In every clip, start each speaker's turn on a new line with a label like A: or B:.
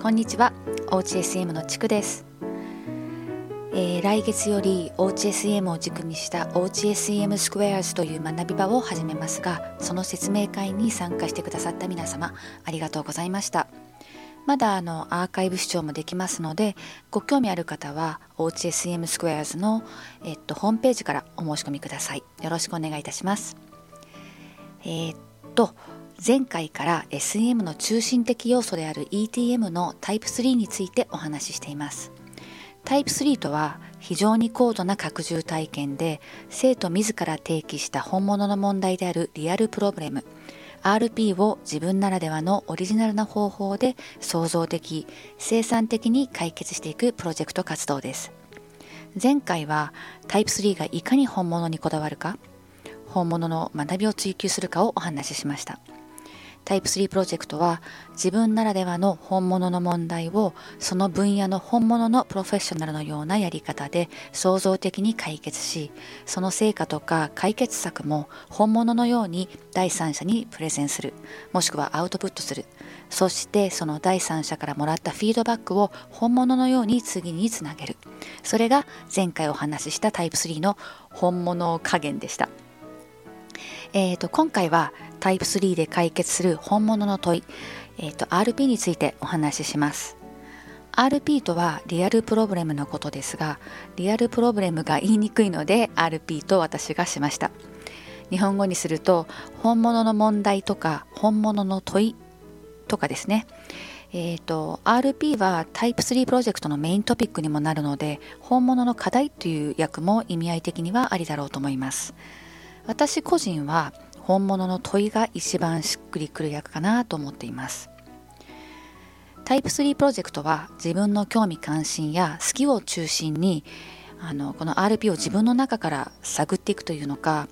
A: こんにちは。おうち SM のちくです、えー、来月よりおうち SM を軸にしたおうち SM スクエアーズという学び場を始めますがその説明会に参加してくださった皆様ありがとうございました。まだあのアーカイブ視聴もできますのでご興味ある方はおうち SM スクエアーズの、えっと、ホームページからお申し込みください。よろしくお願いいたします。えー、っと前回から SEM の中心的要素である ETM のタイプ3についてお話ししています。タイプ3とは非常に高度な拡充体験で生徒自ら提起した本物の問題であるリアルプロブレム RP を自分ならではのオリジナルな方法で創造的生産的に解決していくプロジェクト活動です。前回はタイプ3がいかに本物にこだわるか本物の学びを追求するかをお話ししました。タイプ3プロジェクトは自分ならではの本物の問題をその分野の本物のプロフェッショナルのようなやり方で創造的に解決しその成果とか解決策も本物のように第三者にプレゼンする。もしくはアウトプットする。そしてその第三者からもらったフィードバックを本物のように次につなげる。それが前回お話ししたタイプ3の本物加減でした。えーと、今回はタイプ3で解決する本物の問い、えーと、RP についてお話しします。RP とはリアルプロブレムのことですがリアルプロブレムが言いにくいので RP と私がしました。日本語にすると本物の問題とか本物の問いとかですね。えーと、RP はタイプ3プロジェクトのメイントピックにもなるので本物の課題という役も意味合い的にはありだろうと思います。私個人は本物の問いが一番しっくりくる役かなと思っていますタイプ3プロジェクトは自分の興味関心や好きを中心にあのこの RP を自分の中から探っていくというのか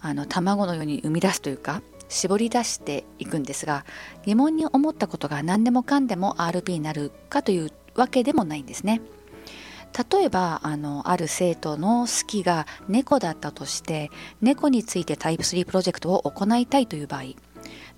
A: あの卵のように生み出すというか絞り出していくんですが疑問に思ったことが何でもかんでも RP になるかというわけでもないんですね。例えばあのある生徒の好きが猫だったとして猫についてタイプ3プロジェクトを行いたいという場合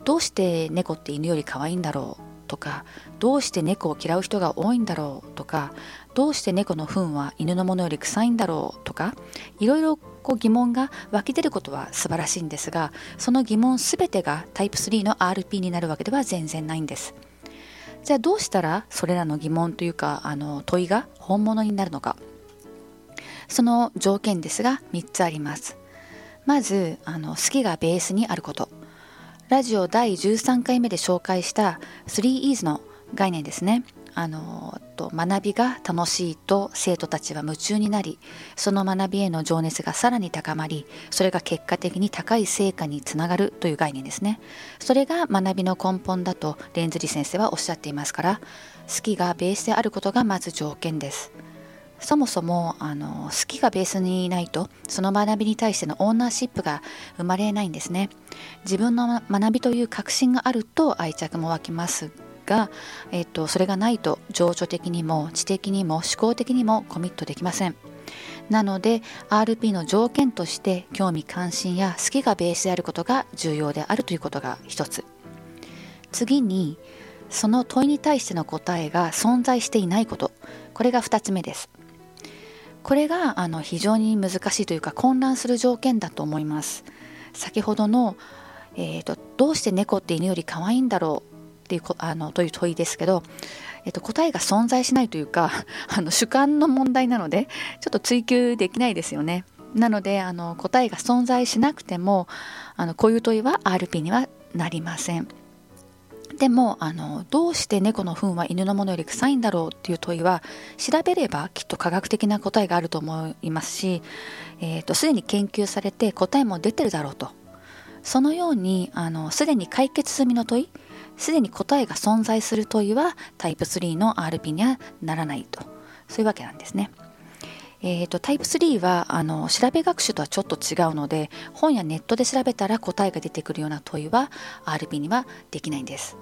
A: どうして猫って犬より可愛いんだろうとかどうして猫を嫌う人が多いんだろうとかどうして猫の糞は犬のものより臭いんだろうとかいろいろこう疑問が湧き出ることは素晴らしいんですがその疑問全てがタイプ3の RP になるわけでは全然ないんです。じゃあどうしたらそれらの疑問というかあの問いが本物になるのか。その条件ですが3つあります。まずあの好きがベースにあること。ラジオ第13回目で紹介した 3E's の概念ですね。あのと学びが楽しいと生徒たちは夢中になりその学びへの情熱がさらに高まりそれが結果的に高い成果につながるという概念ですね。それが学びの根本だとレンズリ先生はおっしゃっていますから好きがベースであることがまず条件です。そもそもあの好きがベースにいないとその学びに対してのオーナーシップが生まれないんですね。自分の学びという確信があると愛着も湧きます。が、えっと、それがないと情緒的にも知的にも思考的にもコミットできません。なので RP の条件として興味関心や好きがベースであることが重要であるということが一つ。次にその問いに対しての答えが存在していないこと。これが2つ目です。これがあの非常に難しいというか混乱する条件だと思います。先ほどの、えーと、どうして猫って犬より可愛いんだろうっていうあのという問いですけど、えっと、答えが存在しないというか あの主観の問題なのでちょっと追求できないですよね。なのであの答えが存在しなくてもあのこういう問いは RP にはなりません。でもあのどうして猫の糞は犬のものより臭いんだろうっていう問いは調べればきっと科学的な答えがあると思いますしすで、に研究されて答えも出てるだろうとそのようにすでに解決済みの問いすでに答えが存在する問いはタイプ3の RP にはならないとそういうわけなんですね。えーと、タイプ3はあの調べ学習とはちょっと違うので本やネットで調べたら答えが出てくるような問いは RP にはできないんです。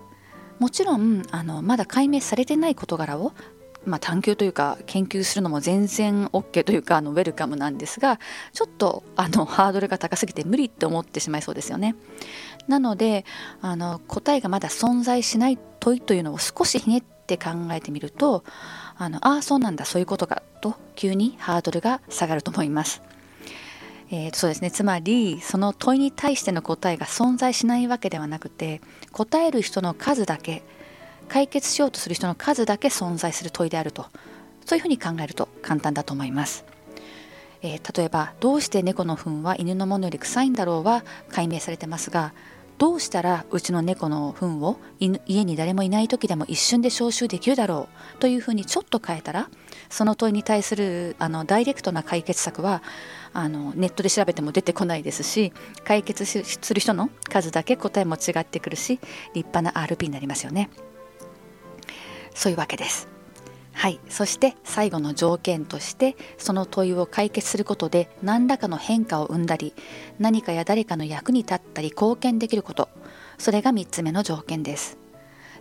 A: もちろんあのまだ解明されてない事柄をまあ、探求というか研究するのも全然 OK というかあのウェルカムなんですがちょっとあのハードルが高すぎて無理って思ってしまいそうですよね。なのであの答えがまだ存在しない問いというのを少しひねって考えてみるとあのあそうなんだそういうことかと急にハードルが下がると思います。えー、そうですねつまりその問いに対しての答えが存在しないわけではなくて答える人の数だけ解決しようとする人の数だけ存在する問いであるとそういうふうに考えると簡単だと思います。えー、例えばどうして猫の糞は犬のものより臭いんだろうは解明されてますがどうしたらうちの猫の糞を家に誰もいない時でも一瞬で消臭できるだろうというふうにちょっと変えたらその問いに対するあのダイレクトな解決策はあのネットで調べても出てこないですし解決する人の数だけ答えも違ってくるし立派な RP になりますよねそういうわけです。はい。そして最後の条件としてその問いを解決することで何らかの変化を生んだり何かや誰かの役に立ったり貢献できること。それが3つ目の条件です。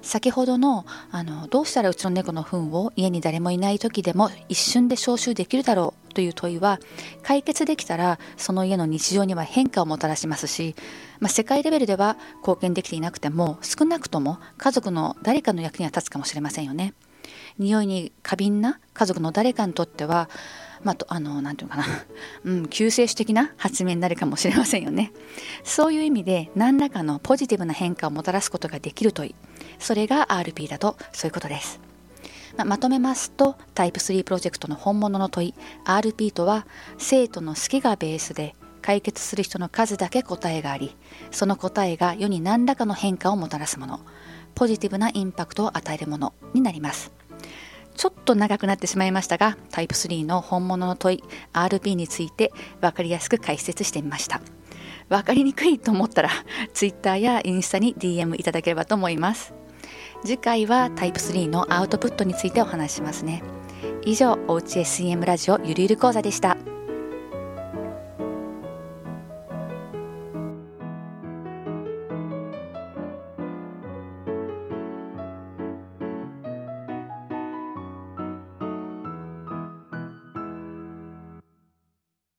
A: 先ほどのあのどうしたらうちの猫の糞を家に誰もいない時でも一瞬で消臭できるだろうという問いは解決できたらその家の日常には変化をもたらしますし、まあ、世界レベルでは貢献できていなくても少なくとも家族の誰かの役には立つかもしれませんよね。匂いに過敏な家族の誰かにとってはまあ、あの、なんていうかな、うん、救世主的な発明になるかもしれませんよね。そういう意味で、何らかのポジティブな変化をもたらすことができるといい。それが RP だと、そういうことです。ま、まとめますと、タイプ3プロジェクトの本物の問い、RP とは、生徒の好きがベースで、解決する人の数だけ答えがあり、その答えが世に何らかの変化をもたらすもの、ポジティブなインパクトを与えるものになります。ちょっと長くなってしまいましたが、タイプ3の本物の問い、RP について分かりやすく解説してみました。分かりにくいと思ったら、Twitter やインスタに DM いただければと思います。次回はタイプ3のアウトプットについてお話しますね。以上、おうち SEM ラジオゆるゆる講座でした。